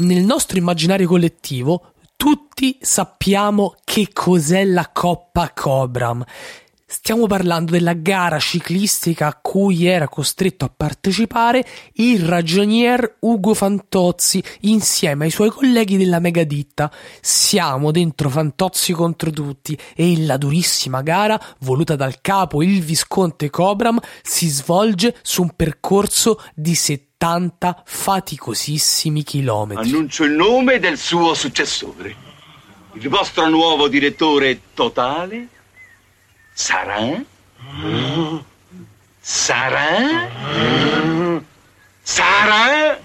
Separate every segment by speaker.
Speaker 1: nel nostro immaginario collettivo tutti sappiamo che cos'è la Coppa Cobram. Stiamo parlando della gara ciclistica a cui era costretto a partecipare il ragionier Ugo Fantozzi insieme ai suoi colleghi della megaditta. Siamo dentro Fantozzi contro tutti e la durissima gara, voluta dal capo il visconte Cobram, si svolge su un percorso di 70 faticosissimi chilometri.
Speaker 2: Annuncio il nome del suo successore. Il vostro nuovo direttore totale sarà? Sarà? Sarà?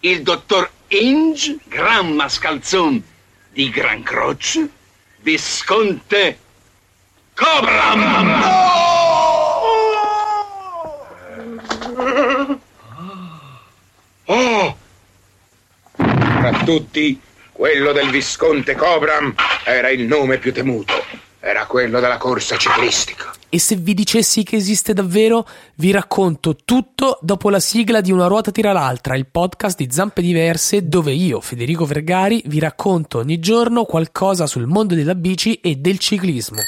Speaker 2: Il dottor Inge, gran mascalzon di Gran Croce, Visconte Cobram!
Speaker 3: Oh! Tra tutti, quello del Visconte Cobram era il nome più temuto. Era quello della corsa ciclistica.
Speaker 1: E se vi dicessi che esiste davvero, vi racconto tutto dopo la sigla di Una ruota tira l'altra, il podcast di Zampe Diverse, dove io, Federico Vergari, vi racconto ogni giorno qualcosa sul mondo della bici e del ciclismo.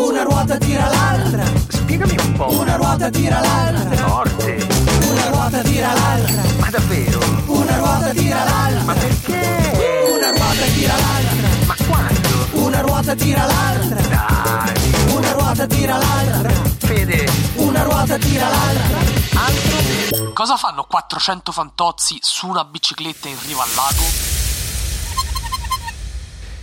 Speaker 4: Una ruota tira l'altra.
Speaker 5: Spiegami un po'.
Speaker 4: Una ruota tira l'altra.
Speaker 5: Forte.
Speaker 4: Una ruota tira l'altra.
Speaker 5: Ma davvero?
Speaker 4: Una ruota tira l'altra.
Speaker 5: Ma perché?
Speaker 4: Una ruota tira l'altra.
Speaker 5: Ma quando?
Speaker 4: Una ruota tira l'altra.
Speaker 5: Dai.
Speaker 4: Una ruota tira l'altra.
Speaker 5: Fede.
Speaker 4: Una ruota tira l'altra.
Speaker 5: Altro?
Speaker 1: Cosa fanno 400 fantozzi su una bicicletta in riva al lago?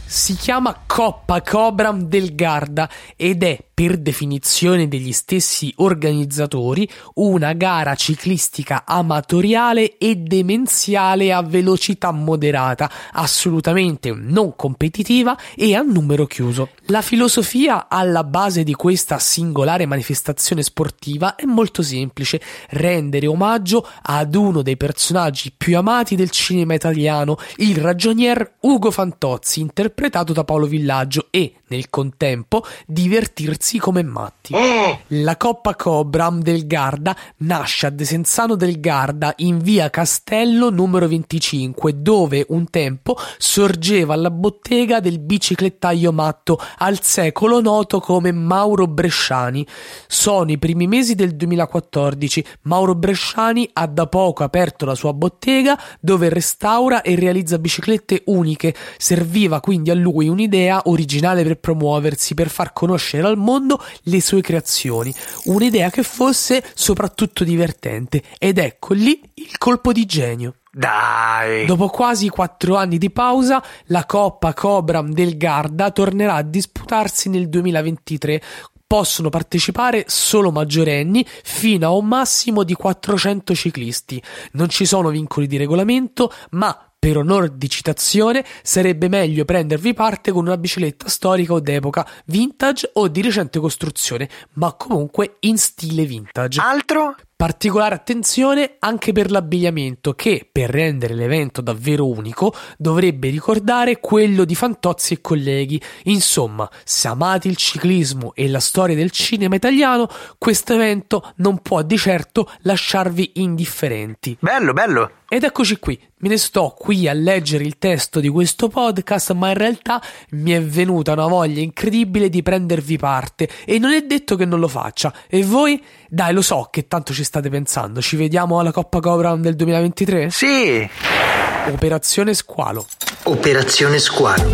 Speaker 1: Si chiama Coppa Cobram del Garda ed è, per definizione degli stessi organizzatori, una gara ciclistica amatoriale e demenziale a velocità moderata, assolutamente non competitiva e a numero chiuso. La filosofia alla base di questa singolare manifestazione sportiva è molto semplice, rendere omaggio ad uno dei personaggi più amati del cinema italiano, il ragionier Ugo Fantozzi, interpretato da Paolo Villaggio e, nel contempo, divertirsi come matti.
Speaker 3: Oh!
Speaker 1: La Coppa Cobram del Garda nasce a Desenzano del Garda in via Castello numero 25, dove un tempo sorgeva la bottega del biciclettaio matto al secolo noto come Mauro Bresciani. Sono i primi mesi del 2014. Mauro Bresciani ha da poco aperto la sua bottega dove restaura e realizza biciclette uniche. Serviva quindi a lui un'idea originale per promuoversi, per far conoscere al mondo le sue creazioni. Un'idea che fosse soprattutto divertente. Ed ecco lì il colpo di genio.
Speaker 5: Dai.
Speaker 1: Dopo quasi quattro anni di pausa, la Coppa Cobram del Garda tornerà a disputarsi nel 2023. Possono partecipare solo maggiorenni fino a un massimo di 400 ciclisti. Non ci sono vincoli di regolamento, ma per onor di citazione, sarebbe meglio prendervi parte con una bicicletta storica o d'epoca, vintage o di recente costruzione, ma comunque in stile vintage.
Speaker 5: Altro?
Speaker 1: Particolare attenzione anche per l'abbigliamento che, per rendere l'evento davvero unico, dovrebbe ricordare quello di Fantozzi e colleghi. Insomma, se amate il ciclismo e la storia del cinema italiano, questo evento non può di certo lasciarvi indifferenti.
Speaker 5: Bello, bello.
Speaker 1: Ed eccoci qui, me ne sto qui a leggere il testo di questo podcast, ma in realtà mi è venuta una voglia incredibile di prendervi parte e non è detto che non lo faccia. E voi? Dai, lo so che tanto ci state pensando. Ci vediamo alla Coppa Cobram del 2023?
Speaker 5: Sì.
Speaker 1: Operazione Squalo.
Speaker 6: Operazione Squalo.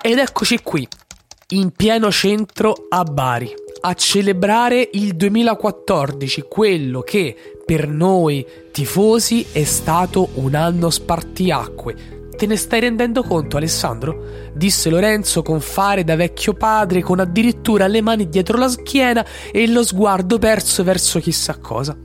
Speaker 1: Ed eccoci qui, in pieno centro a Bari, a celebrare il 2014, quello che per noi tifosi è stato un anno spartiacque. Te ne stai rendendo conto, Alessandro? Disse Lorenzo con fare da vecchio padre, con addirittura le mani dietro la schiena e lo sguardo perso verso chissà cosa.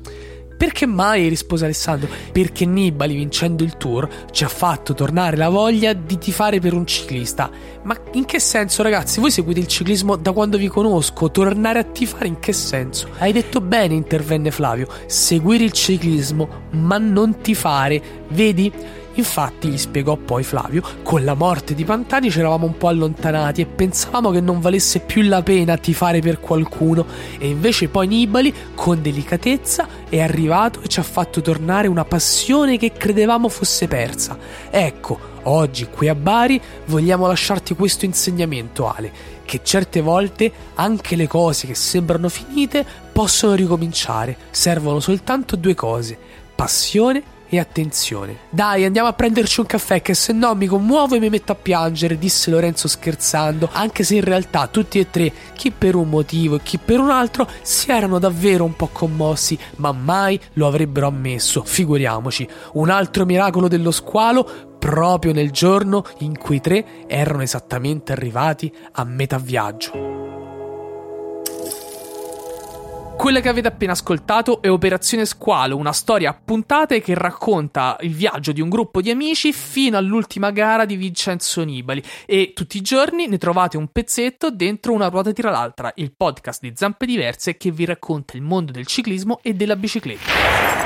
Speaker 1: Perché mai? rispose Alessandro. Perché Nibali, vincendo il tour, ci ha fatto tornare la voglia di tifare per un ciclista. Ma in che senso, ragazzi? Voi seguite il ciclismo da quando vi conosco. Tornare a tifare in che senso? Hai detto bene, intervenne Flavio. Seguire il ciclismo, ma non tifare. Vedi? Infatti, gli spiegò poi Flavio, con la morte di Pantani ci eravamo un po' allontanati e pensavamo che non valesse più la pena tifare per qualcuno e invece poi Nibali, con delicatezza, è arrivato e ci ha fatto tornare una passione che credevamo fosse persa. Ecco, oggi qui a Bari vogliamo lasciarti questo insegnamento, Ale, che certe volte anche le cose che sembrano finite possono ricominciare. Servono soltanto due cose: passione e attenzione. Dai, andiamo a prenderci un caffè, che se no mi commuovo e mi metto a piangere, disse Lorenzo scherzando, anche se in realtà tutti e tre, chi per un motivo e chi per un altro, si erano davvero un po' commossi, ma mai lo avrebbero ammesso, figuriamoci. Un altro miracolo dello squalo proprio nel giorno in cui i tre erano esattamente arrivati a metà viaggio. Quella che avete appena ascoltato è Operazione Squalo, una storia a puntate che racconta il viaggio di un gruppo di amici fino all'ultima gara di Vincenzo Nibali e tutti i giorni ne trovate un pezzetto dentro una ruota tira l'altra, il podcast di Zampe Diverse che vi racconta il mondo del ciclismo e della bicicletta.